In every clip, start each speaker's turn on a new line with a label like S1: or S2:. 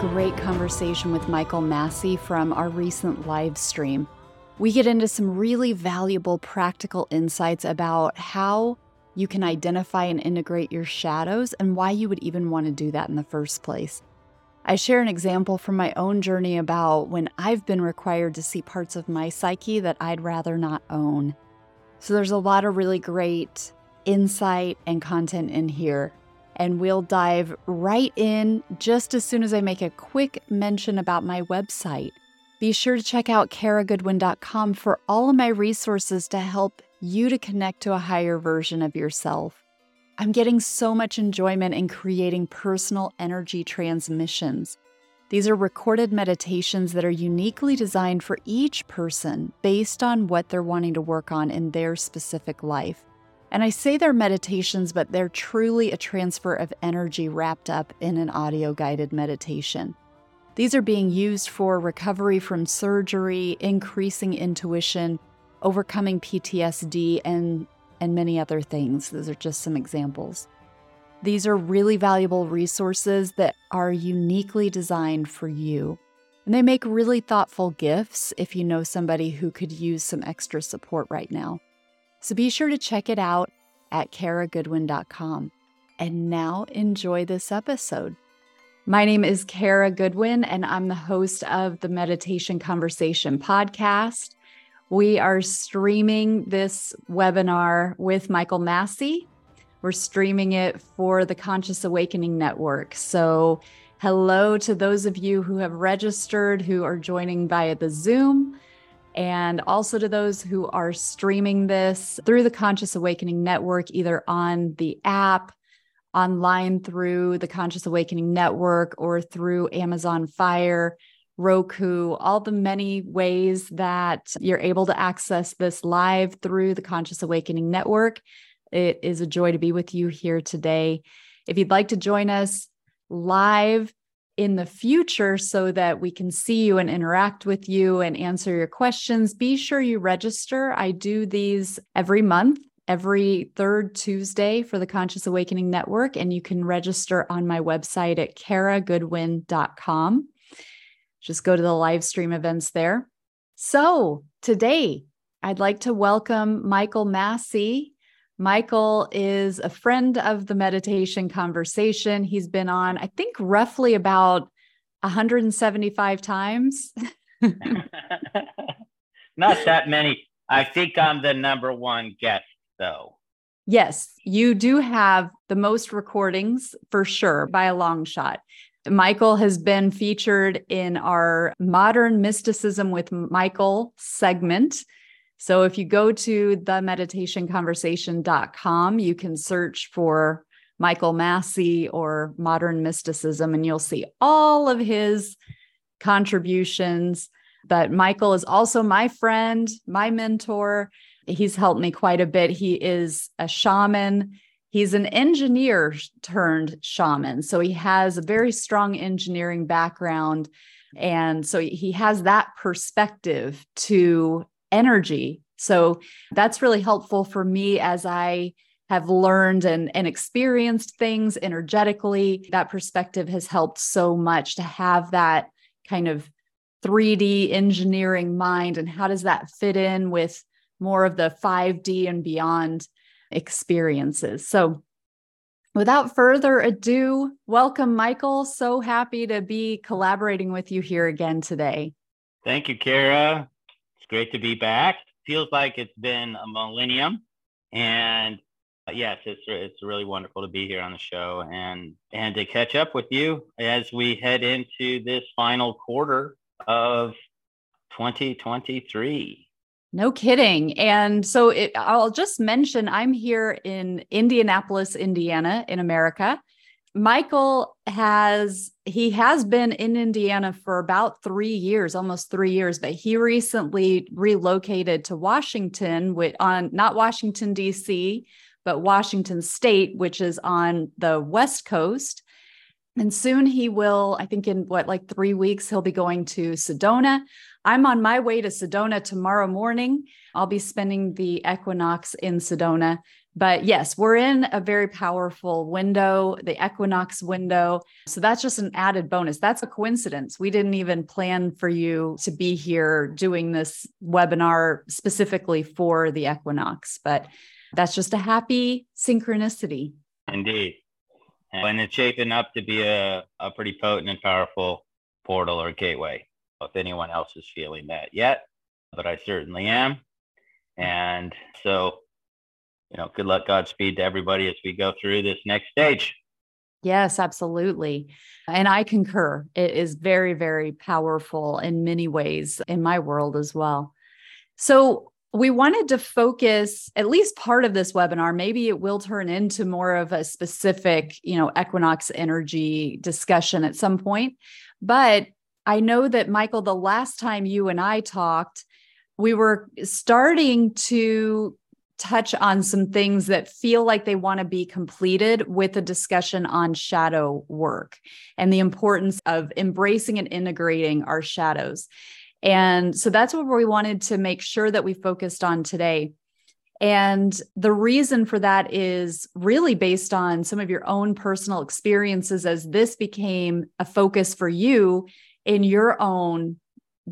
S1: Great conversation with Michael Massey from our recent live stream. We get into some really valuable practical insights about how you can identify and integrate your shadows and why you would even want to do that in the first place. I share an example from my own journey about when I've been required to see parts of my psyche that I'd rather not own. So there's a lot of really great insight and content in here and we'll dive right in just as soon as I make a quick mention about my website. Be sure to check out karagoodwin.com for all of my resources to help you to connect to a higher version of yourself. I'm getting so much enjoyment in creating personal energy transmissions. These are recorded meditations that are uniquely designed for each person based on what they're wanting to work on in their specific life. And I say they're meditations, but they're truly a transfer of energy wrapped up in an audio guided meditation. These are being used for recovery from surgery, increasing intuition, overcoming PTSD, and, and many other things. Those are just some examples. These are really valuable resources that are uniquely designed for you. And they make really thoughtful gifts if you know somebody who could use some extra support right now. So be sure to check it out at karagoodwin.com. And now enjoy this episode. My name is Kara Goodwin, and I'm the host of the Meditation Conversation podcast. We are streaming this webinar with Michael Massey. We're streaming it for the Conscious Awakening Network. So, hello to those of you who have registered, who are joining via the Zoom and also to those who are streaming this through the Conscious Awakening Network, either on the app, online through the Conscious Awakening Network, or through Amazon Fire, Roku, all the many ways that you're able to access this live through the Conscious Awakening Network. It is a joy to be with you here today. If you'd like to join us live, in the future so that we can see you and interact with you and answer your questions, be sure you register. I do these every month, every third Tuesday for the Conscious Awakening Network, and you can register on my website at karagoodwin.com. Just go to the live stream events there. So today, I'd like to welcome Michael Massey. Michael is a friend of the meditation conversation. He's been on, I think, roughly about 175 times.
S2: Not that many. I think I'm the number one guest, though.
S1: Yes, you do have the most recordings for sure by a long shot. Michael has been featured in our Modern Mysticism with Michael segment so if you go to themeditationconversation.com, you can search for Michael Massey or modern mysticism, and you'll see all of his contributions. But Michael is also my friend, my mentor. He's helped me quite a bit. He is a shaman. He's an engineer turned shaman. So he has a very strong engineering background. And so he has that perspective to energy. So that's really helpful for me as I have learned and, and experienced things energetically. That perspective has helped so much to have that kind of 3D engineering mind. And how does that fit in with more of the 5D and beyond experiences? So, without further ado, welcome, Michael. So happy to be collaborating with you here again today.
S2: Thank you, Kara great to be back. Feels like it's been a millennium, and uh, yes, it's it's really wonderful to be here on the show and and to catch up with you as we head into this final quarter of 2023.
S1: No kidding. And so it, I'll just mention I'm here in Indianapolis, Indiana, in America. Michael has he has been in Indiana for about 3 years, almost 3 years, but he recently relocated to Washington with on not Washington DC, but Washington state, which is on the West Coast. And soon he will, I think in what like 3 weeks he'll be going to Sedona. I'm on my way to Sedona tomorrow morning. I'll be spending the equinox in Sedona But yes, we're in a very powerful window, the equinox window. So that's just an added bonus. That's a coincidence. We didn't even plan for you to be here doing this webinar specifically for the equinox, but that's just a happy synchronicity.
S2: Indeed. And it's shaping up to be a, a pretty potent and powerful portal or gateway. If anyone else is feeling that yet, but I certainly am. And so you know, good luck, Godspeed to everybody as we go through this next stage.
S1: Yes, absolutely. And I concur. It is very, very powerful in many ways in my world as well. So, we wanted to focus at least part of this webinar. Maybe it will turn into more of a specific, you know, equinox energy discussion at some point. But I know that, Michael, the last time you and I talked, we were starting to touch on some things that feel like they want to be completed with a discussion on shadow work and the importance of embracing and integrating our shadows. And so that's what we wanted to make sure that we focused on today. And the reason for that is really based on some of your own personal experiences as this became a focus for you in your own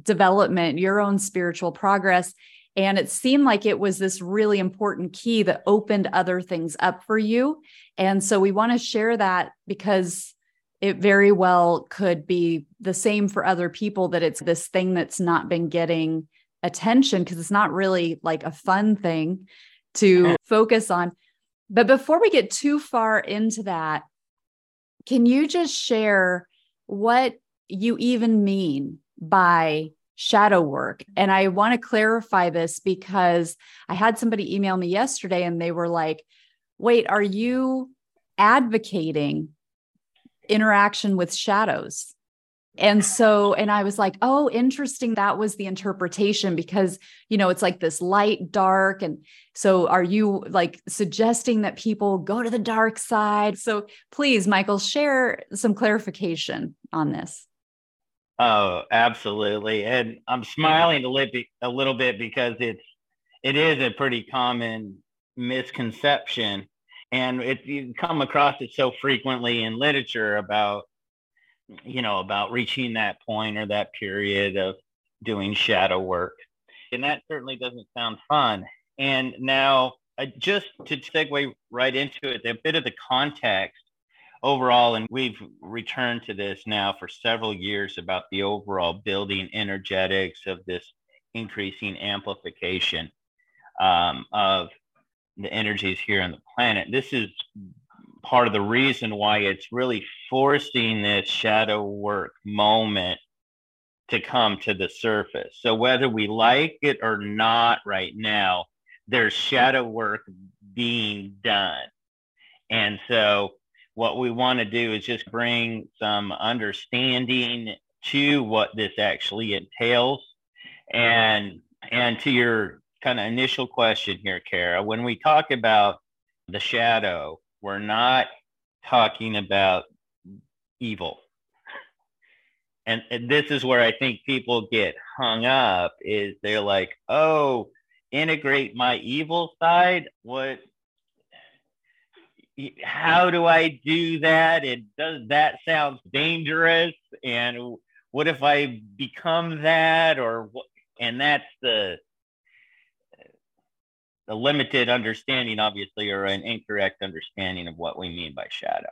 S1: development, your own spiritual progress and it seemed like it was this really important key that opened other things up for you. And so we want to share that because it very well could be the same for other people that it's this thing that's not been getting attention because it's not really like a fun thing to focus on. But before we get too far into that, can you just share what you even mean by shadow work. Mm-hmm. And I want to clarify this because I had somebody email me yesterday and they were like, wait, are you advocating interaction with shadows? And so, and I was like, oh, interesting. That was the interpretation because, you know, it's like this light, dark. And so, are you like suggesting that people go to the dark side? So, please, Michael, share some clarification on this.
S2: Oh, absolutely. And I'm smiling a little bit, a little bit because it's it is a pretty common misconception and it you come across it so frequently in literature about you know about reaching that point or that period of doing shadow work and that certainly doesn't sound fun and now uh, just to segue right into it a bit of the context overall, and we've returned to this now for several years about the overall building energetics of this increasing amplification um, of the energies here on the planet. This is part of the reason why it's really forcing this shadow work moment to come to the surface. So whether we like it or not right now, there's shadow work being done. And so what we want to do is just bring some understanding to what this actually entails. And and to your kind of initial question here kara when we talk about the shadow we're not talking about evil. And, and this is where i think people get hung up is they're like oh integrate my evil side? What how do I do that? And does that sound dangerous? And what if I become that? Or? And that's the the limited understanding, obviously, or an incorrect understanding of what we mean by shadow.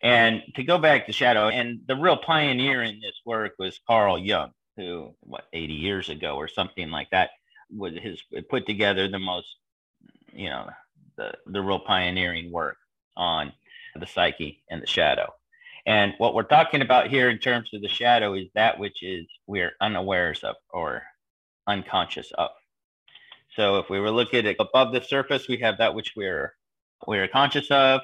S2: And to go back to shadow, and the real pioneer in this work was Carl Jung, who what 80 years ago or something like that was his put together the most, you know, the, the real pioneering work on the psyche and the shadow. And what we're talking about here in terms of the shadow is that which is we're unawares of or unconscious of. So if we were looking at above the surface, we have that which we're we're conscious of,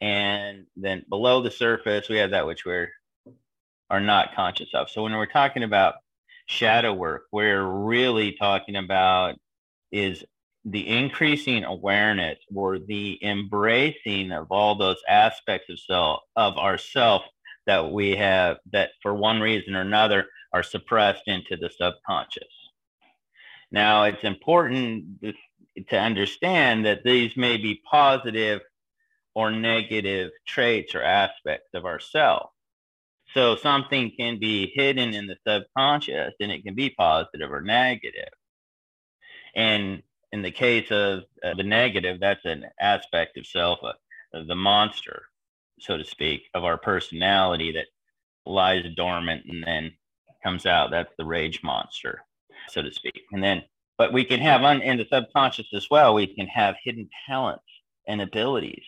S2: and then below the surface, we have that which we're are not conscious of. So when we're talking about shadow work, we're really talking about is the increasing awareness or the embracing of all those aspects of self of ourself that we have that for one reason or another are suppressed into the subconscious now it's important to understand that these may be positive or negative traits or aspects of ourself. So something can be hidden in the subconscious and it can be positive or negative. And in the case of uh, the negative, that's an aspect of self, uh, the monster, so to speak, of our personality that lies dormant and then comes out. That's the rage monster, so to speak. And then, but we can have un, in the subconscious as well, we can have hidden talents and abilities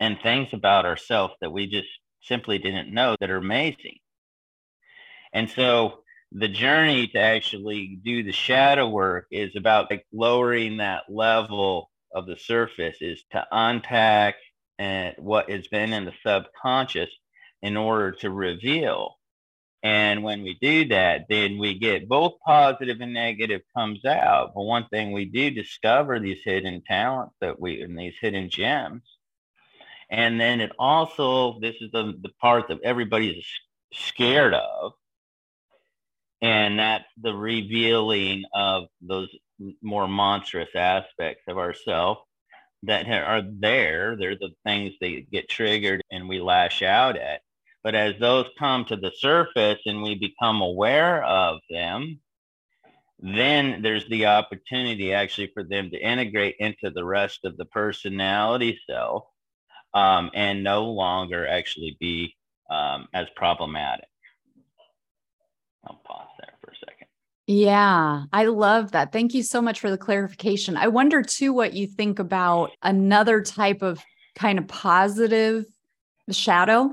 S2: and things about ourselves that we just simply didn't know that are amazing. And so the journey to actually do the shadow work is about like lowering that level of the surface is to unpack and what has been in the subconscious in order to reveal and when we do that, then we get both positive and negative comes out. But one thing we do discover these hidden talents that we and these hidden gems. And then it also, this is the, the part that everybody is scared of. And that's the revealing of those more monstrous aspects of ourselves that are there. They're the things that get triggered and we lash out at. But as those come to the surface and we become aware of them, then there's the opportunity actually for them to integrate into the rest of the personality self um, and no longer actually be um, as problematic. I'll pause there for a second.
S1: Yeah, I love that. Thank you so much for the clarification. I wonder too what you think about another type of kind of positive shadow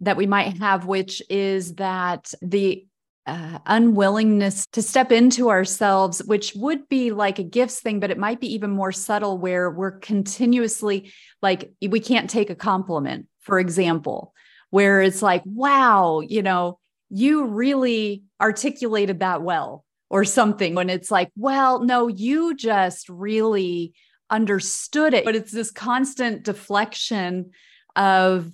S1: that we might have, which is that the uh, unwillingness to step into ourselves, which would be like a gifts thing, but it might be even more subtle where we're continuously like, we can't take a compliment, for example, where it's like, wow, you know, you really articulated that well, or something. When it's like, well, no, you just really understood it. But it's this constant deflection of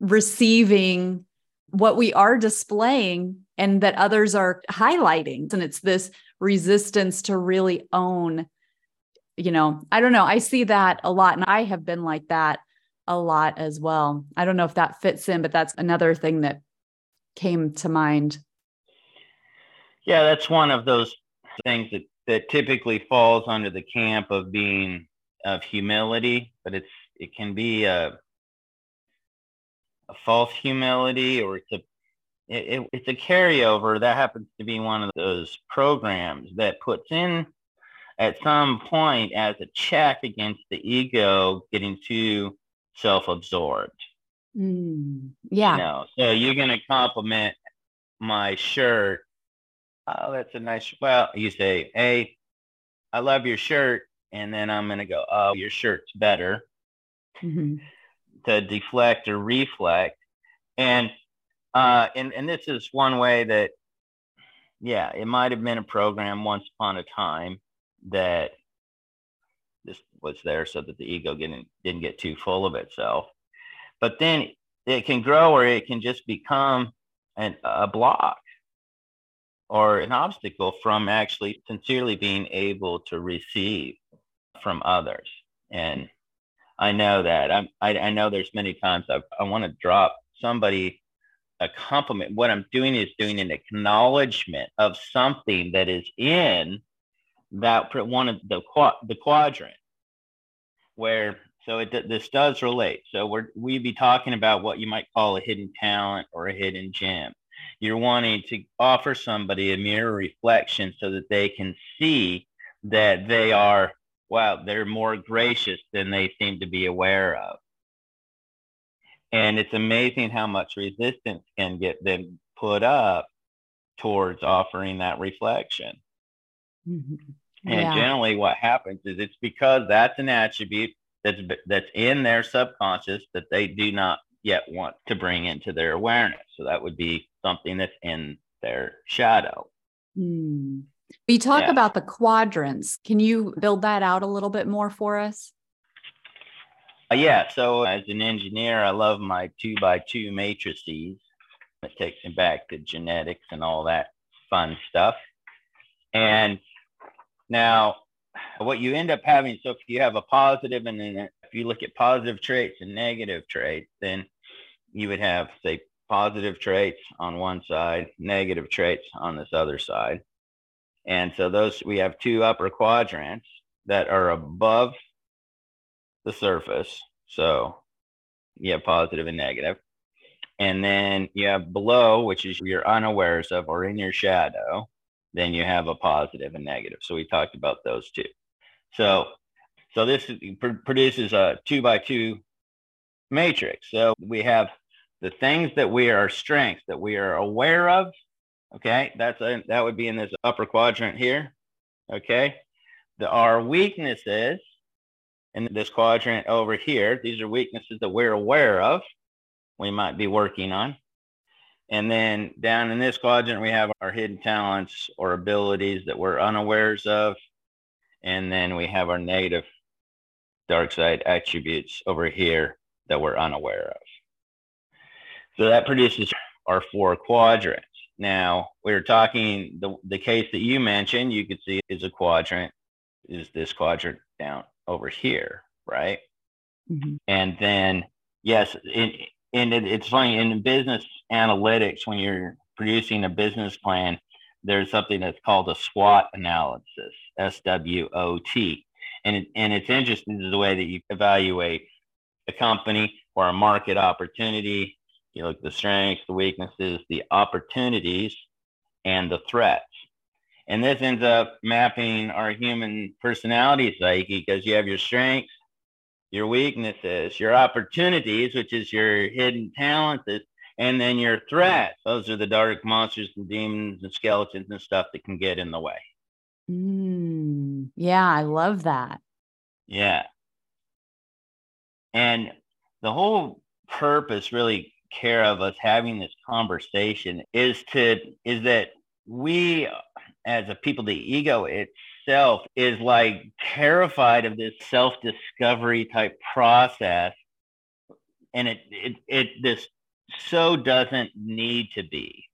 S1: receiving what we are displaying and that others are highlighting. And it's this resistance to really own, you know, I don't know. I see that a lot. And I have been like that a lot as well. I don't know if that fits in, but that's another thing that came to mind.
S2: Yeah, that's one of those things that, that typically falls under the camp of being of humility, but it's it can be a a false humility or it's a it, it's a carryover that happens to be one of those programs that puts in at some point as a check against the ego getting too self-absorbed
S1: mm, yeah
S2: you know, so you're going to compliment my shirt oh that's a nice well you say hey i love your shirt and then i'm going to go oh your shirt's better mm-hmm to deflect or reflect. And uh, and and this is one way that, yeah, it might have been a program once upon a time that this was there so that the ego didn't didn't get too full of itself. But then it can grow or it can just become an, a block or an obstacle from actually sincerely being able to receive from others. And I know that. I'm, I, I know there's many times I, I want to drop somebody a compliment. What I'm doing is doing an acknowledgement of something that is in that one of the the quadrant where so it this does relate. So we're we be talking about what you might call a hidden talent or a hidden gem. You're wanting to offer somebody a mirror reflection so that they can see that they are wow, they're more gracious than they seem to be aware of. And it's amazing how much resistance can get them put up towards offering that reflection. Mm-hmm. And yeah. generally what happens is it's because that's an attribute that's that's in their subconscious that they do not yet want to bring into their awareness. So that would be something that's in their shadow.
S1: Mm. You talk yeah. about the quadrants. Can you build that out a little bit more for us?
S2: Uh, yeah. So as an engineer, I love my two by two matrices. It takes me back to genetics and all that fun stuff. And now what you end up having, so if you have a positive and then if you look at positive traits and negative traits, then you would have, say, positive traits on one side, negative traits on this other side. And so those we have two upper quadrants that are above the surface. So you have positive and. And then you have below, which is you're unawares of or in your shadow. Then you have a positive and negative. So we talked about those two. So so this produces a two by two matrix. So we have the things that we are strengths that we are aware of. Okay, that's a, that would be in this upper quadrant here. Okay, the our weaknesses in this quadrant over here. These are weaknesses that we're aware of. We might be working on. And then down in this quadrant, we have our hidden talents or abilities that we're unawares of. And then we have our negative dark side attributes over here that we're unaware of. So that produces our four quadrants. Now we are talking the the case that you mentioned. You could see is a quadrant. Is this quadrant down over here, right? Mm-hmm. And then yes, in, and it, it's funny in business analytics when you're producing a business plan, there's something that's called a SWOT analysis, S W O T, and it, and it's interesting the way that you evaluate a company or a market opportunity. You look at the strengths, the weaknesses, the opportunities, and the threats. And this ends up mapping our human personality psyche because you have your strengths, your weaknesses, your opportunities, which is your hidden talents, and then your threats. Those are the dark monsters and demons and skeletons and stuff that can get in the way.
S1: Mm, yeah, I love that.
S2: Yeah. And the whole purpose, really, Kara of us having this conversation is to is that we as a people the ego is like terrified of this self-discovery type process and it it, it this so doesn't need to be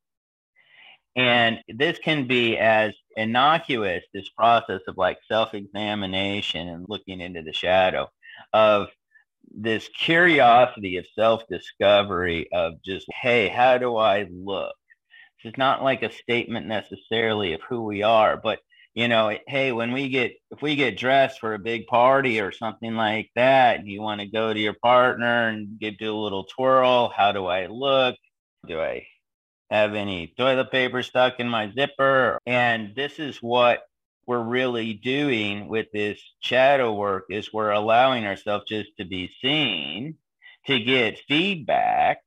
S2: and this can be as innocuous, this process of like self examination and looking into the shadow of this curiosity of self discovery of just, hey, how do I look? It's not like a statement necessarily of who we are, but you know, hey, when we get if we get dressed for a big party or something like that, you want to go to your partner and get do a little twirl. How do I look? Do I have any toilet paper stuck in my zipper. And this is what we're really doing with this shadow work is we're allowing ourselves just to be seen, to get feedback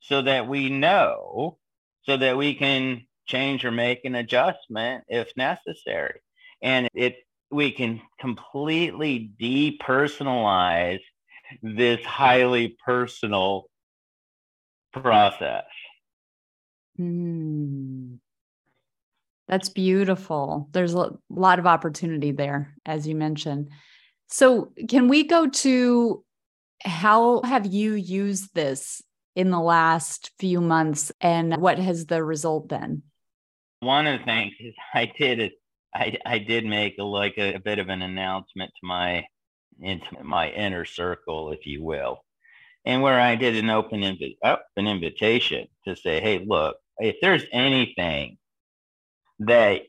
S2: so that we know, so that we can change or make an adjustment if necessary. And it we can completely depersonalize this highly personal process.
S1: Mm. That's beautiful. There's a lot of opportunity there, as you mentioned. So, can we go to how have you used this in the last few months and what has the result been?
S2: One of the things is I did it. I, I did make a, like a, a bit of an announcement to my into my inner circle, if you will, and where I did an open invi- up an invitation to say, "Hey, look, if there's anything that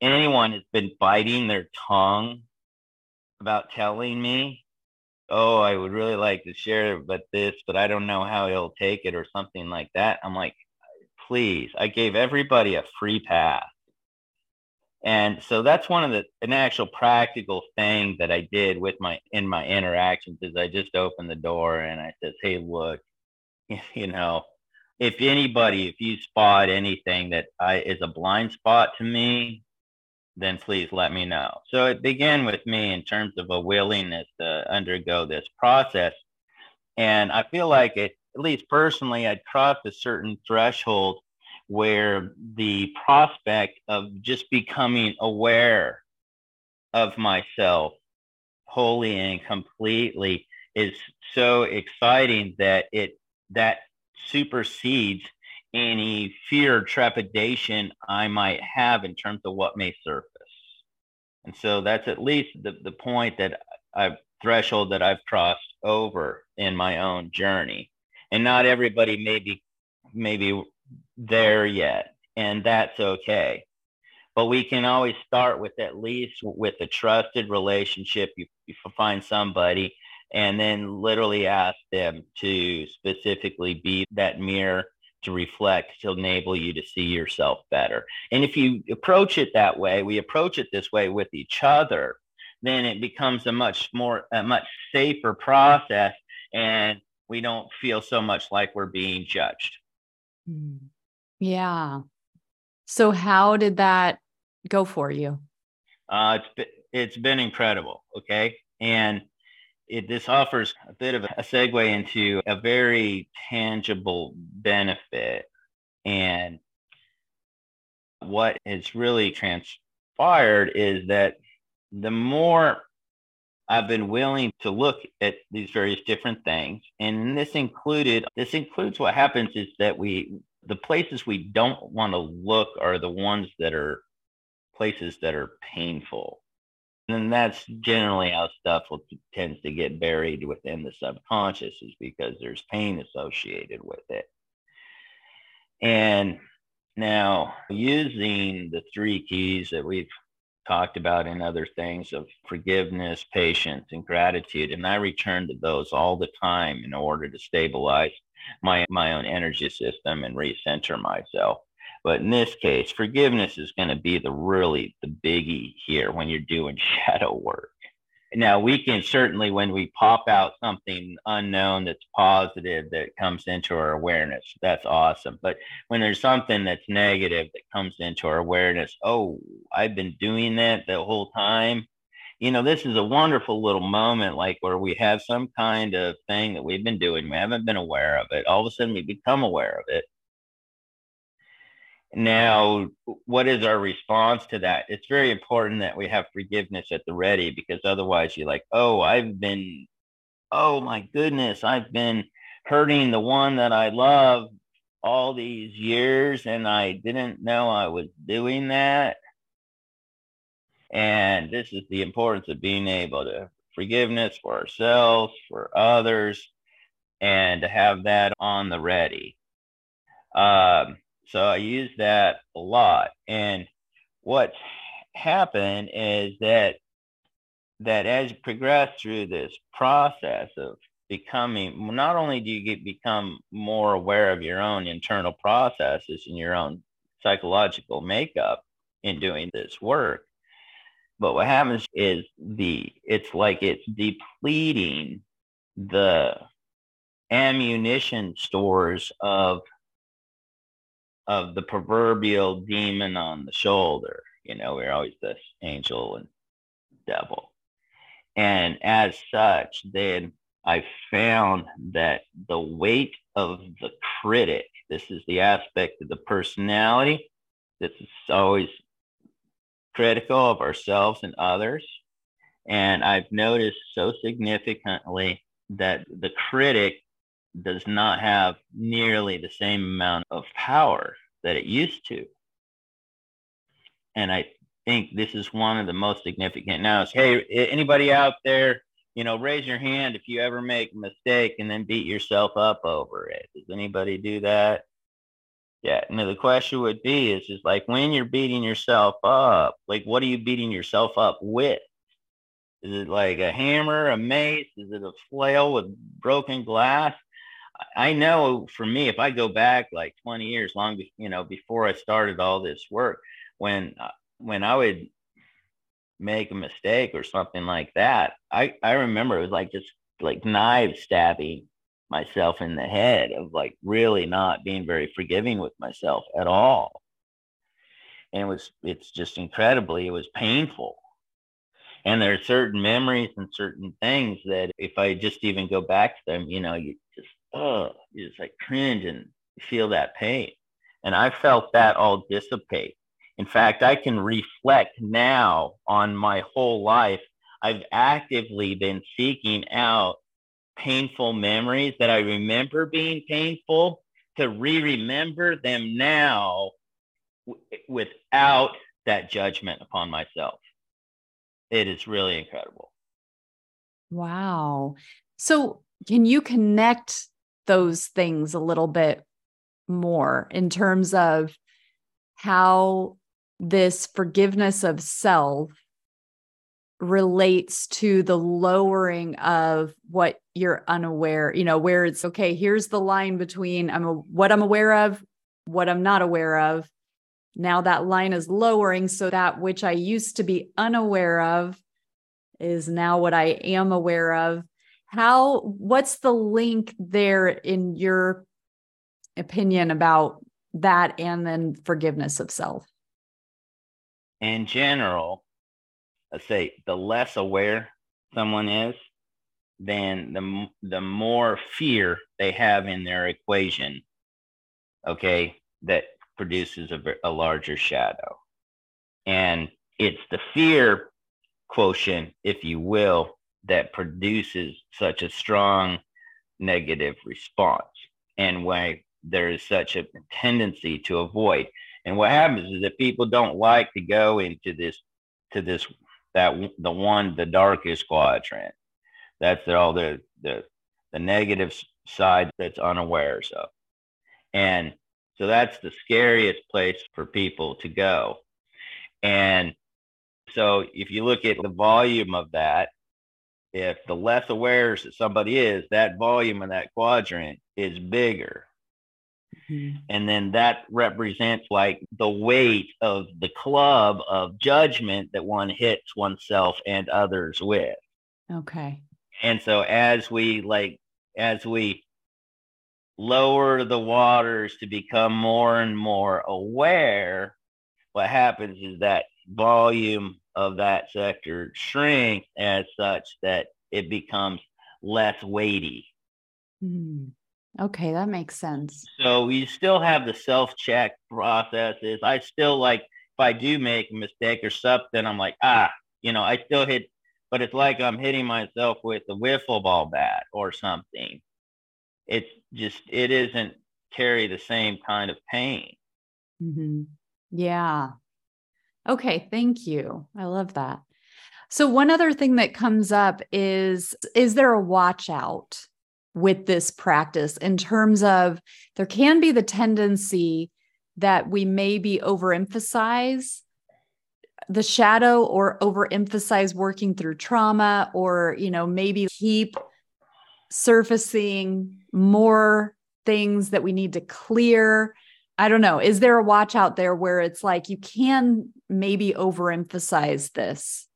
S2: anyone has been biting their tongue about telling me, oh, I would really like to share but this, but I don't know how he'll take it or something like that. I'm like, please, I gave everybody a free pass. And so that's one of the an actual practical thing that I did with my in my interactions is I just opened the door and I said, Hey, look, you know, if anybody, if you spot anything that I, is a blind spot to me, then please let me know. So it began with me in terms of a willingness to undergo this process. And I feel like it, at least personally, I'd crossed a certain threshold where the prospect of just becoming aware of myself wholly and completely is so exciting that it that supersedes any fear trepidation I might have in terms of what may surface. And so that's at least the, the point that I've threshold that I've crossed over in my own journey. And not everybody may be maybe there yet, and that's okay. But we can always start with at least with a trusted relationship. You, you find somebody and then literally ask them to specifically be that mirror to reflect to enable you to see yourself better. And if you approach it that way, we approach it this way with each other, then it becomes a much more a much safer process and we don't feel so much like we're being judged.
S1: Hmm. Yeah. So how did that go for you?
S2: Uh, it's been, it's been incredible. Okay, and it, this offers a bit of a segue into a very tangible benefit. And what has really transpired is that the more I've been willing to look at these various different things, and this included this includes what happens is that we the places we don't want to look are the ones that are places that are painful. And that's generally how stuff will, tends to get buried within the subconscious is because there's pain associated with it. And now using the three keys that we've talked about in other things of forgiveness patience and gratitude and i return to those all the time in order to stabilize my my own energy system and recenter myself but in this case, forgiveness is going to be the really the biggie here when you're doing shadow work. Now we can certainly, when we pop out something unknown that's positive that comes into our awareness, that's awesome. But when there's something that's negative that comes into our awareness, oh, I've been doing that the whole time. You know, this is a wonderful little moment, like where we have some kind of thing that we've been doing. We haven't been aware of it. All of a sudden, we become aware of it now, what is our response to that? It's very important that we have forgiveness at the ready because otherwise you're like, oh, I've been, oh my goodness, I've been hurting the one that I love all these years and I didn't know I was doing that. And this is the importance of being able to forgiveness for ourselves, for others, and to have that on the ready. Um, so I use that a lot. And what's happened is that that as you progress through this process of becoming not only do you get become more aware of your own internal processes and your own psychological makeup in doing this work but what happens is the it's like it's depleting the ammunition stores of of the proverbial demon on the shoulder. You know, we're always this angel and devil. And as such, then I found that the weight of the critic, this is the aspect of the personality this is always critical of ourselves and others. And I've noticed so significantly that the critic does not have nearly the same amount of power that it used to. And I think this is one of the most significant. Now hey anybody out there you know raise your hand if you ever make a mistake and then beat yourself up over it. Does anybody do that? Yeah and the question would be is just like when you're beating yourself up like what are you beating yourself up with? Is it like a hammer a mace? Is it a flail with broken glass I know for me, if I go back like 20 years long, you know, before I started all this work, when uh, when I would make a mistake or something like that, I I remember it was like just like knives stabbing myself in the head of like really not being very forgiving with myself at all. And it was it's just incredibly it was painful. And there are certain memories and certain things that if I just even go back to them, you know, you just oh, you just like cringe and feel that pain. And I felt that all dissipate. In fact, I can reflect now on my whole life. I've actively been seeking out painful memories that I remember being painful to re-remember them now w- without that judgment upon myself. it is really incredible.
S1: Wow. So, can you connect those things a little bit more in terms of how this forgiveness of self relates to the lowering of what you're unaware, you know, where it's okay, here's the line between I'm a, what I'm aware of, what I'm not aware of. Now that line is lowering so that which I used to be unaware of is now what I am aware of. How what's the link there in your opinion about that and then forgiveness of self?
S2: In general, let's say the less aware someone is, then the the more fear they have in their equation. Okay, that produces a, a larger shadow, and it's the fear quotient, if you will, that produces such a strong negative response, and why there is such a tendency to avoid. And what happens is that people don't like to go into this to this that the one the darkest quadrant. That's all the the the negative side that's unawares of, and so that's the scariest place for people to go. And so if you look at the volume of that, if the less aware that somebody is, that volume of that quadrant is bigger. Mm-hmm. And then that represents like the weight of the club of judgment that one hits oneself and others with.
S1: Okay.
S2: And so as we like, as we lower the waters to become more and more aware, what happens is that volume of that sector shrink as such that it becomes less weighty.
S1: Mm. Okay, that makes sense.
S2: So we still have the self check processes. I still like if I do make a mistake or something, I'm like, ah, you know, I still hit, but it's like I'm hitting myself with a wiffle ball bat or something. It's just, it isn't carry the same kind of pain.
S1: Mm-hmm. Yeah. Okay, thank you. I love that. So one other thing that comes up is is there a watch out with this practice in terms of there can be the tendency that we maybe overemphasize the shadow or overemphasize working through trauma or you know maybe keep surfacing more things that we need to clear i don't know. Is there a watch out there where it's like you can maybe overemphasize this?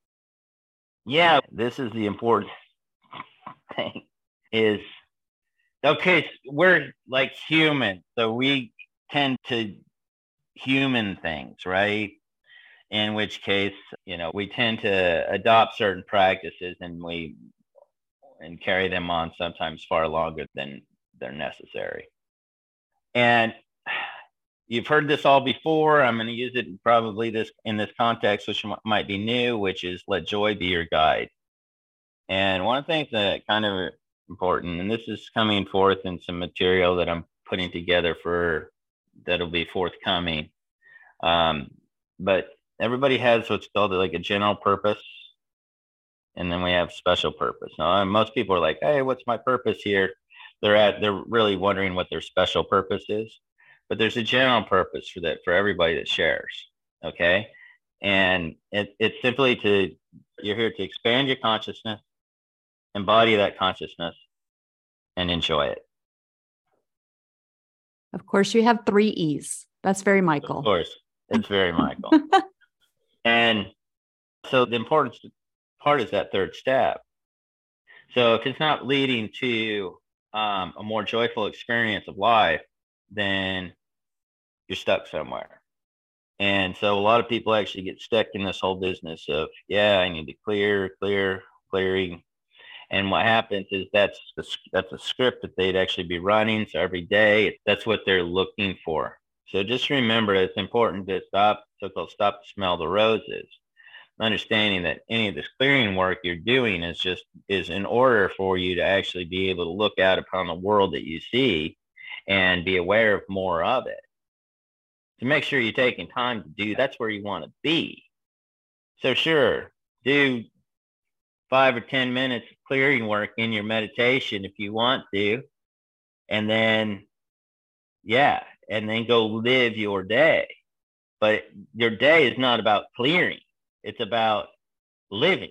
S2: Yeah this is the important thing is okay we're like human so we tend to human things right? In which case you know we tend to adopt certain practices and we and carry them on sometimes far longer than they're necessary. And you've heard this all before i'm going to use it probably this in this context which might be new which is let joy be your guide and one of the things that kind of important. And this is coming forth in some material that I'm putting together for that'll be forthcoming. Um, but everybody has what's called like a general purpose, and then we have special purpose. Now, most people are like, "Hey, what's my purpose here?" They're at they're really wondering what their special purpose is. But there's a general purpose for that for everybody that shares. Okay, and it, it's simply to you're here to expand your consciousness embody that consciousness and enjoy it.
S1: Of course, you have three E's. That's very Michael.
S2: Of course, it's very Michael. and so the important part is that third step. So if it's not leading to um, a more joyful experience of life, then you're stuck somewhere. And so a lot of people actually get stuck in this whole business of, yeah, I need to clear, clear, clearing, and what happens is that's the, that's a script that they'd actually be running. So every day, that's what they're looking for. So just remember, it's important to stop, so called stop to smell the roses. Understanding that any of this clearing work you're doing is just is in order for you to actually be able to look out upon the world that you see and be aware of more of it. To make sure you're taking time to do that's where you want to be. So sure, do five or 10 minutes clearing work in your meditation if you want to. And then, yeah, and then go live your day. But your day is not about clearing, it's about living.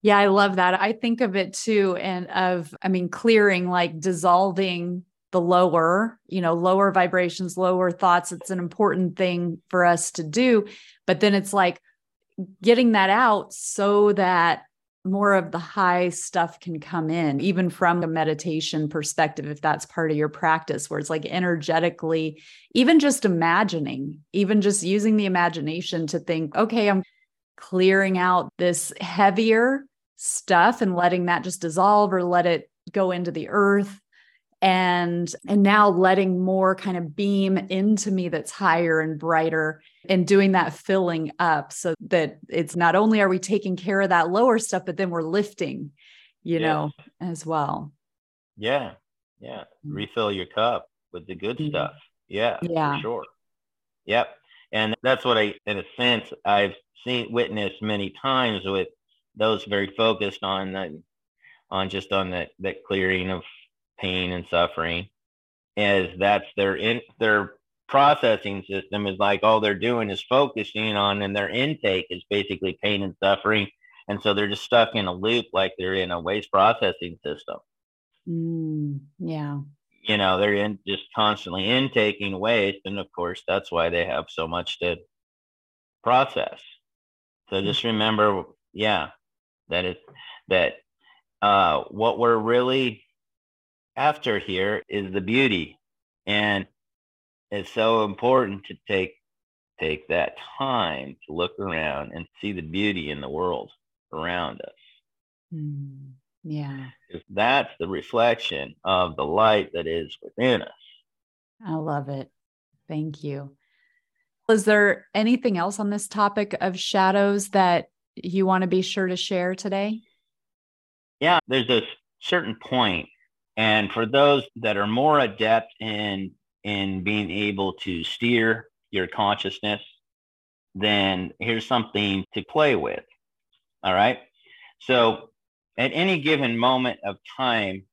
S1: Yeah, I love that. I think of it too, and of, I mean, clearing, like dissolving the lower, you know, lower vibrations, lower thoughts. It's an important thing for us to do. But then it's like getting that out so that more of the high stuff can come in, even from a meditation perspective, if that's part of your practice, where it's like energetically, even just imagining, even just using the imagination to think, okay, I'm clearing out this heavier stuff and letting that just dissolve or let it go into the earth and and now letting more kind of beam into me that's higher and brighter and doing that filling up so that it's not only are we taking care of that lower stuff but then we're lifting you yeah. know as well.
S2: Yeah. Yeah. Mm. refill your cup with the good mm-hmm. stuff. Yeah yeah. sure. Yep. And that's what i in a sense i've seen witnessed many times with those very focused on the, on just on that that clearing of pain and suffering, as that's their in their processing system is like all they're doing is focusing on, and their intake is basically pain and suffering, and so they're just stuck in a loop like they're in a waste processing system.
S1: Mm, yeah.
S2: You know, they're in just constantly intaking waste, and of course, that's why they have so much to process. So mm. just remember, yeah, that is that uh, what we're really after here is the beauty, and it's so important to take take that time to look around and see the beauty in the world around us.
S1: Mm, yeah,
S2: that's the reflection of the light that is within us.
S1: I love it. Thank you. Is there anything else on this topic of shadows that you want to be sure to share today?
S2: Yeah, there's a certain point, and for those that are more adept in in being able to steer your consciousness, then here's something to play with. All right. So at any given moment of time,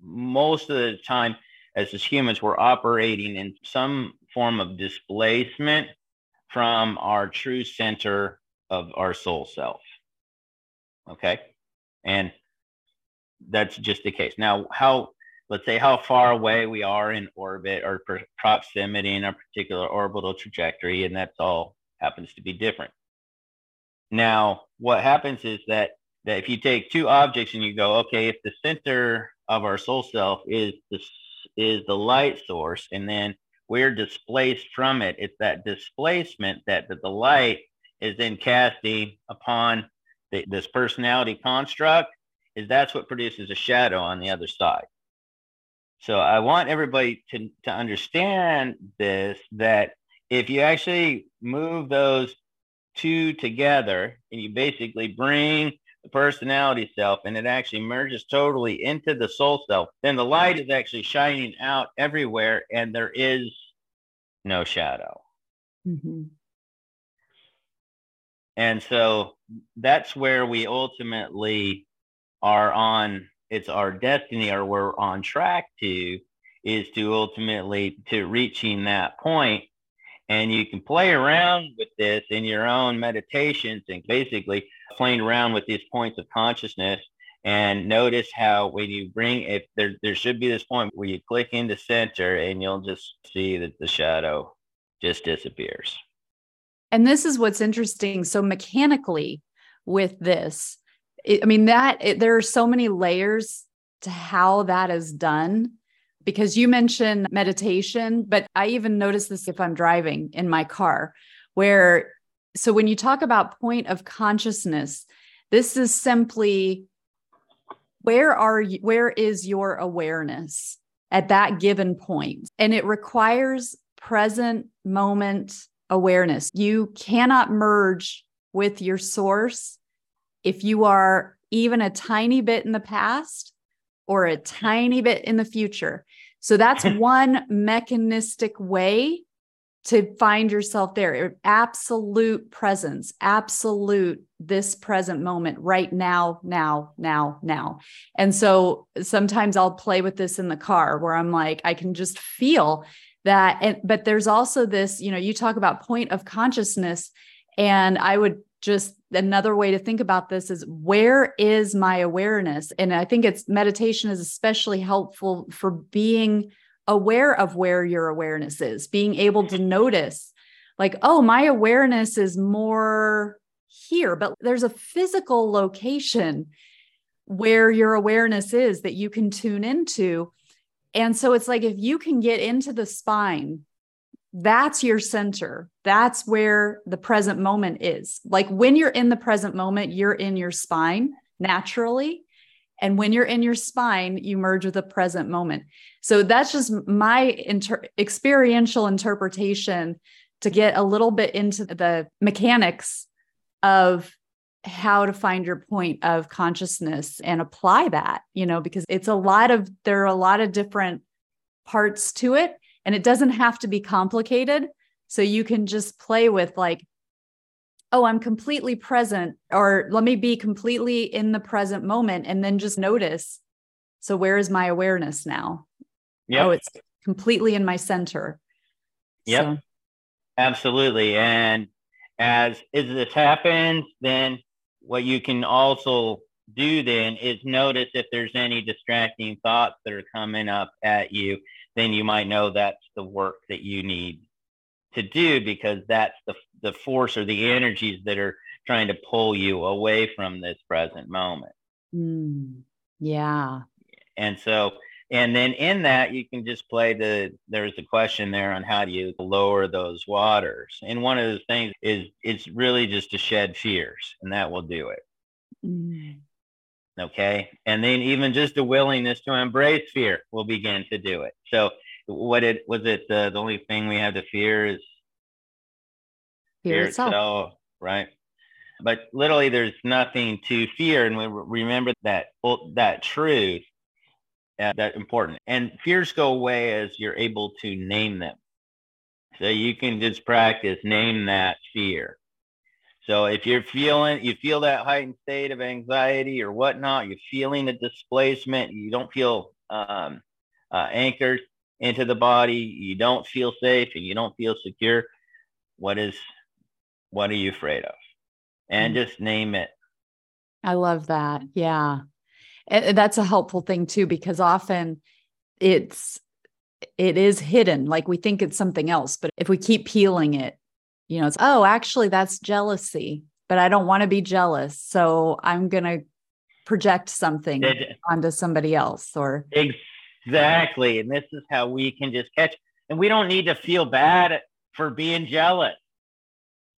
S2: most of the time, as humans, we're operating in some form of displacement from our true center of our soul self. Okay. And that's just the case. Now, how, let's say, how far away we are in orbit or per- proximity in a particular orbital trajectory, and that's all happens to be different. Now, what happens is that that if you take two objects and you go, okay, if the center of our soul self is this is the light source, and then we're displaced from it, it's that displacement that, that the light is then casting upon the, this personality construct is that's what produces a shadow on the other side. So I want everybody to, to understand this that if you actually move those two together and you basically bring the personality self and it actually merges totally into the soul self, then the light is actually shining out everywhere and there is no shadow. Mm-hmm. And so that's where we ultimately are on it's our destiny or we're on track to is to ultimately to reaching that point and you can play around with this in your own meditations and basically playing around with these points of consciousness and notice how when you bring if there there should be this point where you click into center and you'll just see that the shadow just disappears
S1: and this is what's interesting. So, mechanically, with this, it, I mean, that it, there are so many layers to how that is done because you mentioned meditation, but I even notice this if I'm driving in my car, where so when you talk about point of consciousness, this is simply where are you, where is your awareness at that given point? And it requires present moment awareness. You cannot merge with your source if you are even a tiny bit in the past or a tiny bit in the future. So that's one mechanistic way to find yourself there. Absolute presence absolute this present moment right now now now now. And so sometimes i'll play with this in the car where i'm like i can just feel that. And but there's also this you know you talk about point of consciousness and i would just another way to think about this is where is my awareness and i think it's meditation is especially helpful for being aware of where your awareness is, being able to notice, like, oh, my awareness is more here, but there's a physical location where your awareness is that you can tune into. And so it's like if you can get into the spine, that's your center. That's where the present moment is. Like when you're in the present moment, you're in your spine naturally. And when you're in your spine, you merge with the present moment. So that's just my inter- experiential interpretation to get a little bit into the mechanics of how to find your point of consciousness and apply that, you know, because it's a lot of, there are a lot of different parts to it and it doesn't have to be complicated. So you can just play with like, oh, I'm completely present, or let me be completely in the present moment and then just notice. So, where is my awareness now?
S2: Yeah.
S1: Oh, it's completely in my center.
S2: Yep. So. Absolutely. And as as this happens, then what you can also do then is notice if there's any distracting thoughts that are coming up at you, then you might know that's the work that you need to do because that's the the force or the energies that are trying to pull you away from this present moment.
S1: Mm, yeah.
S2: And so and then in that you can just play the there's a question there on how do you lower those waters and one of the things is it's really just to shed fears and that will do it mm. Okay and then even just a willingness to embrace fear will begin to do it so what it was it uh, the only thing we have to fear is
S1: fear, fear itself.
S2: itself right but literally there's nothing to fear and we remember that that truth uh, that important. And fears go away as you're able to name them. So you can just practice name that fear. So if you're feeling, you feel that heightened state of anxiety or whatnot, you're feeling a displacement, you don't feel um, uh, anchored into the body, you don't feel safe, and you don't feel secure. What is, what are you afraid of? And mm-hmm. just name it.
S1: I love that. Yeah and that's a helpful thing too because often it's it is hidden like we think it's something else but if we keep peeling it you know it's oh actually that's jealousy but i don't want to be jealous so i'm going to project something it, onto somebody else or
S2: exactly and this is how we can just catch and we don't need to feel bad for being jealous.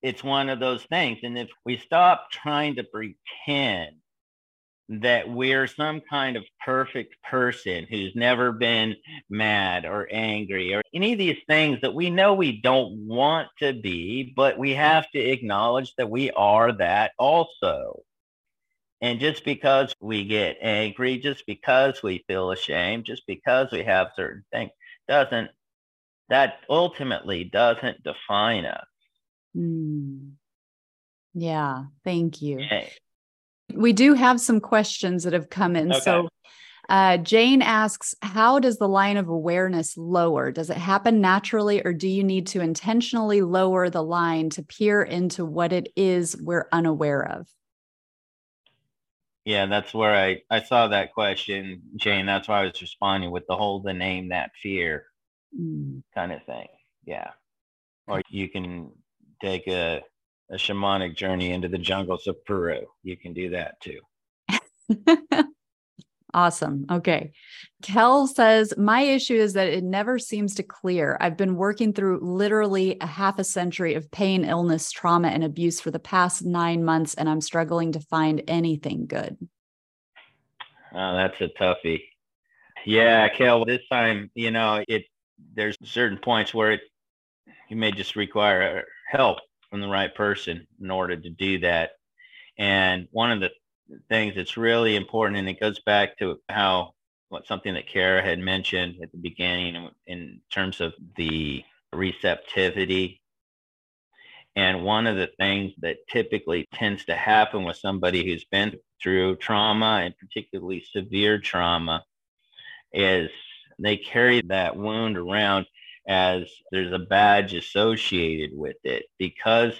S2: It's one of those things and if we stop trying to pretend that we're some kind of perfect person who's never been mad or angry or any of these things that we know we don't want to be, but we have to acknowledge that we are that also. And just because we get angry, just because we feel ashamed, just because we have certain things, doesn't, that ultimately doesn't define us.
S1: Mm. Yeah, thank you. We do have some questions that have come in. Okay. So uh, Jane asks, how does the line of awareness lower? Does it happen naturally, or do you need to intentionally lower the line to peer into what it is we're unaware of?
S2: Yeah, that's where I, I saw that question, Jane. That's why I was responding with the whole the name that fear mm. kind of thing. Yeah. Or you can take a a shamanic journey into the jungles of Peru. You can do that too.
S1: awesome. Okay. Kel says, My issue is that it never seems to clear. I've been working through literally a half a century of pain, illness, trauma, and abuse for the past nine months, and I'm struggling to find anything good.
S2: Oh, that's a toughie. Yeah, Kel, this time, you know, it there's certain points where it you may just require uh, help from the right person in order to do that. And one of the things that's really important, and it goes back to how what something that Kara had mentioned at the beginning in terms of the receptivity. And one of the things that typically tends to happen with somebody who's been through trauma and particularly severe trauma is they carry that wound around as there's a badge associated with it because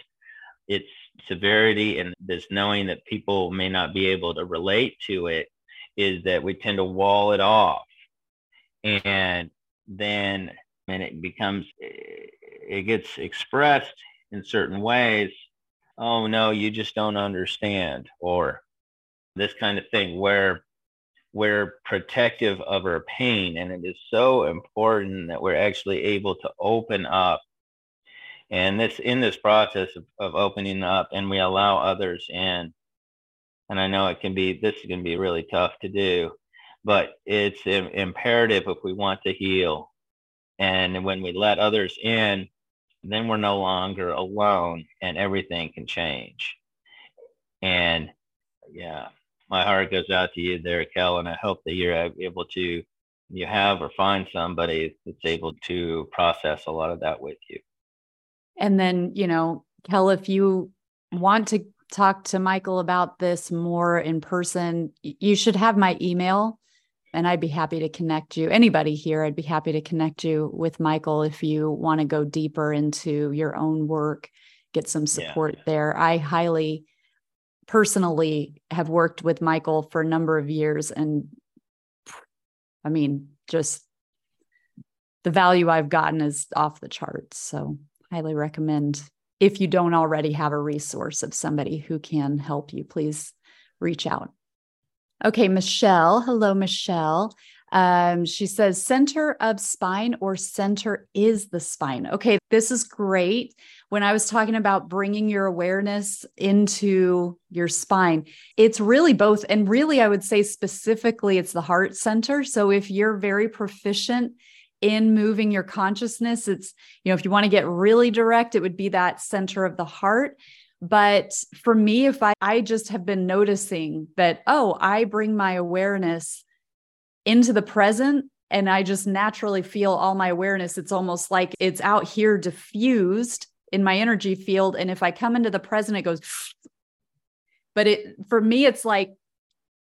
S2: its severity and this knowing that people may not be able to relate to it is that we tend to wall it off. And then when it becomes it gets expressed in certain ways oh no you just don't understand or this kind of thing where we're protective of our pain and it is so important that we're actually able to open up. And this in this process of, of opening up and we allow others in. And i know it can be this is to be really tough to do but it's imperative if we want to heal. And when we let others in then we're no longer alone and everything can change. And yeah my heart goes out to you there, Kel, and I hope that you're able to you have or find somebody that's able to process a lot of that with you.
S1: And then, you know, Kel, if you want to talk to Michael about this more in person, you should have my email and I'd be happy to connect you. Anybody here, I'd be happy to connect you with Michael if you want to go deeper into your own work, get some support yeah. there. I highly personally have worked with Michael for a number of years. And I mean, just the value I've gotten is off the charts. So, highly recommend if you don't already have a resource of somebody who can help you, please reach out. Okay, Michelle. Hello, Michelle. Um, she says, center of spine or center is the spine. Okay, this is great. When I was talking about bringing your awareness into your spine, it's really both. And really, I would say specifically, it's the heart center. So if you're very proficient in moving your consciousness, it's, you know, if you want to get really direct, it would be that center of the heart. But for me, if I, I just have been noticing that, oh, I bring my awareness into the present and I just naturally feel all my awareness. It's almost like it's out here diffused in my energy field. And if I come into the present, it goes, but it for me, it's like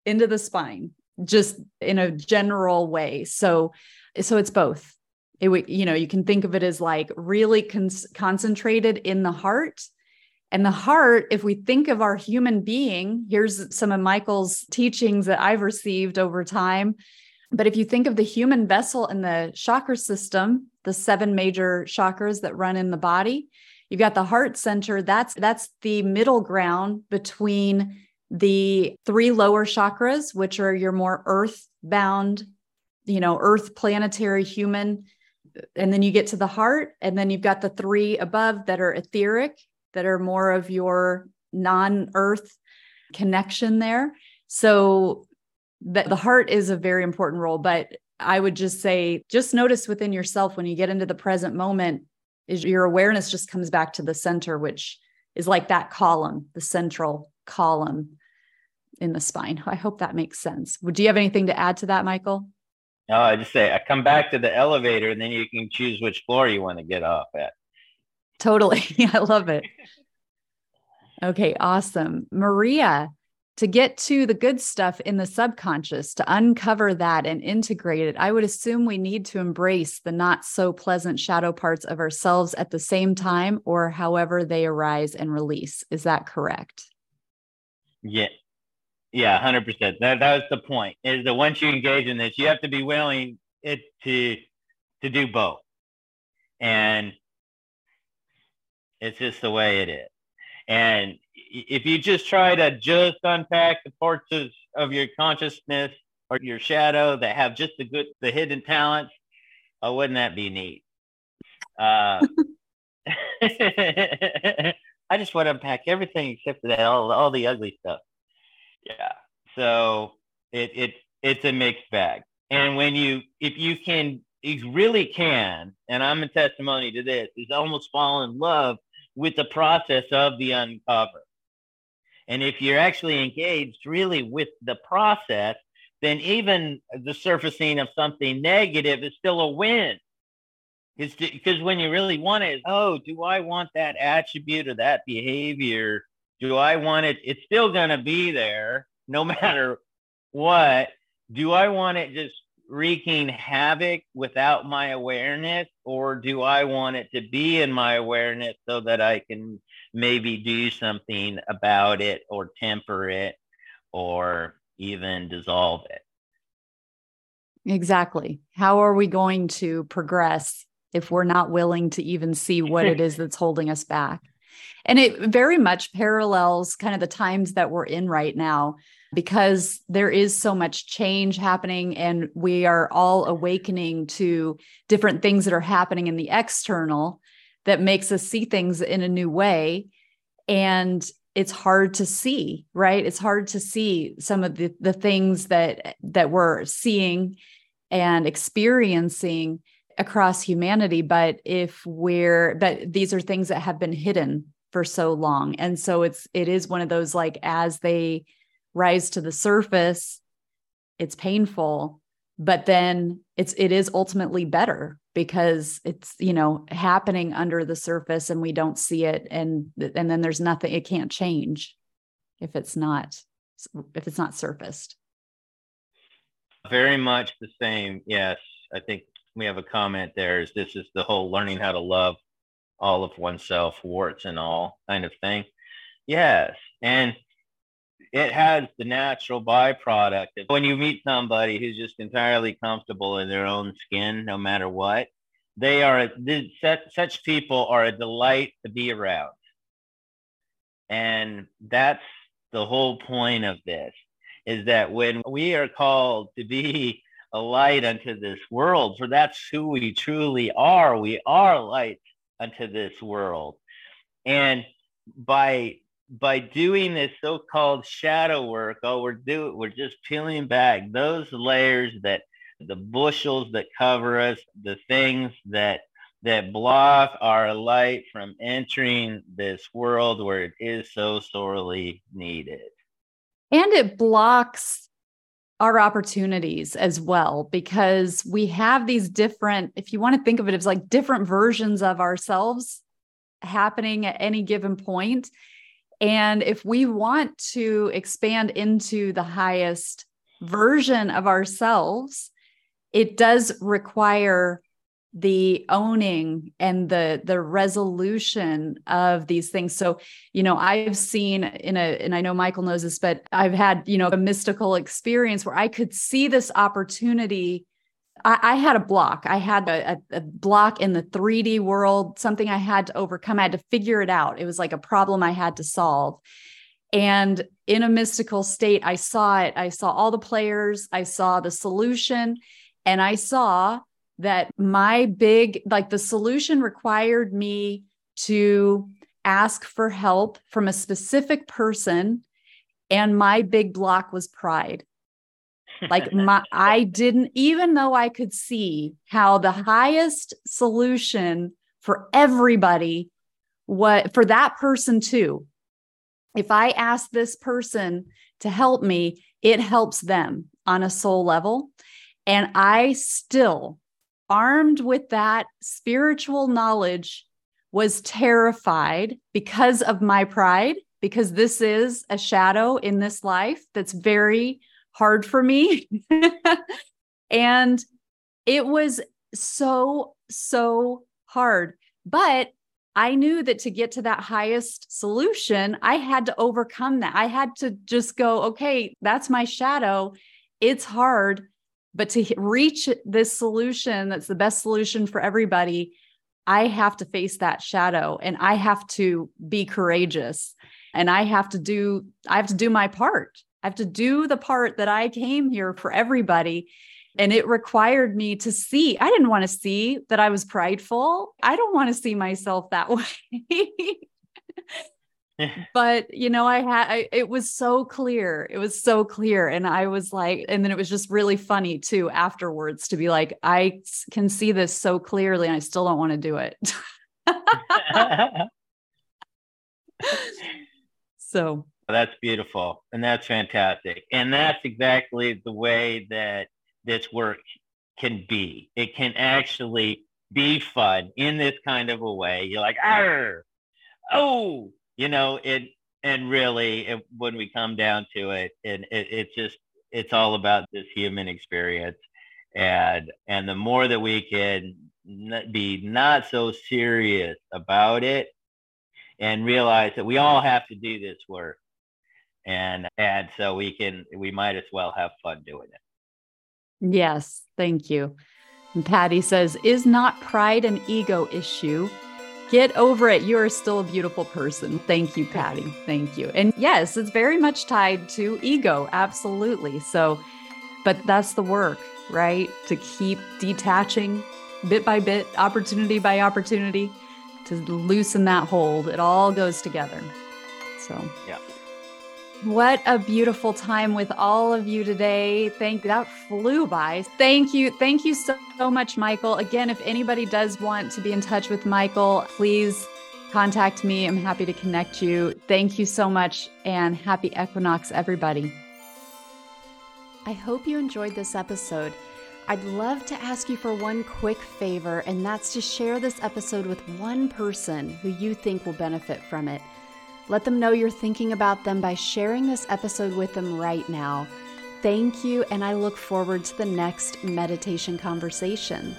S1: into the spine, just in a general way. So, so it's both. It you know, you can think of it as like really con- concentrated in the heart. And the heart, if we think of our human being, here's some of Michael's teachings that I've received over time but if you think of the human vessel and the chakra system, the seven major chakras that run in the body, you've got the heart center. That's that's the middle ground between the three lower chakras, which are your more earth-bound, you know, earth planetary human. And then you get to the heart, and then you've got the three above that are etheric, that are more of your non-earth connection there. So the, the heart is a very important role but i would just say just notice within yourself when you get into the present moment is your awareness just comes back to the center which is like that column the central column in the spine. I hope that makes sense. Would you have anything to add to that michael?
S2: No i just say i come back to the elevator and then you can choose which floor you want to get off at.
S1: Totally. I love it. Okay awesome. Maria to get to the good stuff in the subconscious, to uncover that and integrate it, I would assume we need to embrace the not so pleasant shadow parts of ourselves at the same time or however they arise and release. Is that correct?
S2: Yeah. Yeah, 100%. That, that was the point is that once you engage in this, you have to be willing it to, to do both. And it's just the way it is. And if you just try to just unpack the parts of, of your consciousness or your shadow that have just the good, the hidden talents, oh, wouldn't that be neat? Uh, I just want to unpack everything except for that, all, all the ugly stuff. Yeah. So it, it, it's a mixed bag. And when you, if you can, you really can, and I'm a testimony to this, is almost fall in love with the process of the uncover. And if you're actually engaged really with the process, then even the surfacing of something negative is still a win because when you really want it, oh, do I want that attribute or that behavior? Do I want it? It's still going to be there no matter what. Do I want it just wreaking havoc without my awareness, or do I want it to be in my awareness so that I can maybe do something about it or temper it or even dissolve it?
S1: Exactly. How are we going to progress if we're not willing to even see what it is that's holding us back? And it very much parallels kind of the times that we're in right now because there is so much change happening and we are all awakening to different things that are happening in the external that makes us see things in a new way. And it's hard to see right? It's hard to see some of the, the things that that we're seeing and experiencing across humanity. But if we're but these are things that have been hidden for so long. And so it's it is one of those like as they rise to the surface it's painful but then it's it is ultimately better because it's you know happening under the surface and we don't see it and and then there's nothing it can't change if it's not if it's not surfaced.
S2: Very much the same. Yes i think we have a comment there is this is the whole learning how to love all of oneself warts and all kind of thing. Yes and it has the natural byproduct when you meet somebody who's just entirely comfortable in their own skin no matter what they are such people are a delight to be around and that's the whole point of this is that when we are called to be a light unto this world, for that's who we truly are. We are light unto this world. And by by doing this so-called shadow work, oh, we're doing we're just peeling back those layers that the bushels that cover us, the things that that block our light from entering this world where it is so sorely needed.
S1: And it blocks our opportunities as well because we have these different if you want to think of it as like different versions of ourselves happening at any given point and if we want to expand into the highest version of ourselves it does require the owning and the the resolution of these things. So you know i've seen in a and i know michael knows this but i've had you know a mystical experience where i could see this opportunity i, I had a block. I had a, a, block in the 3d world something i had to overcome. I had to figure it out. It was like a problem i had to solve. And in a mystical state i saw it. I saw all the players. I saw the solution. And i saw that my big, like the solution required me to ask for help from a specific person. And my big block was pride. Like my, I didn't, even though I could see how the highest solution for everybody, what for that person too, if I ask this person to help me, it helps them on a soul level. And I still armed with that spiritual knowledge, was terrified because of my pride, because this is a shadow in this life that's very hard for me. and it was so, so hard. But I knew that to get to that highest solution, I had to overcome that. I had to just go, okay, that's my shadow. It's hard, but to reach this solution that's the best solution for everybody, I have to face that shadow and I have to be courageous and I have to do I have to do my part. I have to do the part that I came here for everybody. And it required me to see. I didn't want to see that I was prideful. I don't want to see myself that way. but you know i had I, it was so clear it was so clear and i was like and then it was just really funny too afterwards to be like i can see this so clearly and i still don't want to do it so Oh,
S2: that's beautiful and that's fantastic and that's exactly the way that this work can be it can actually be fun in this kind of a way. You're like, oh, you know, it, and really, it, when we come down to it, and it, it's just, it's all about this human experience. And, and the more that we can be not so serious about it and realize that we all have to do this work and and so we can we might as well have fun doing it.
S1: Yes thank you. And patty says is not pride an ego issue? Get over it you are still a beautiful person. Thank you patty thank you. And yes it's very much tied to ego absolutely. So but that's the work right? To keep detaching bit by bit opportunity by opportunity to loosen that hold. It all goes together. So
S2: yeah
S1: what a beautiful time with all of you today. Thank that flew by. Thank you. Thank you so, so much, Michael. Again, if anybody does want to be in touch with Michael, please contact me. I'm happy to connect you. Thank you so much and happy equinox, everybody. I hope you enjoyed this episode. I'd love to ask you for one quick favor, and that's to share this episode with one person who you think will benefit from it. Let them know you're thinking about them by sharing this episode with them right now. Thank you, and I look forward to the next meditation conversation.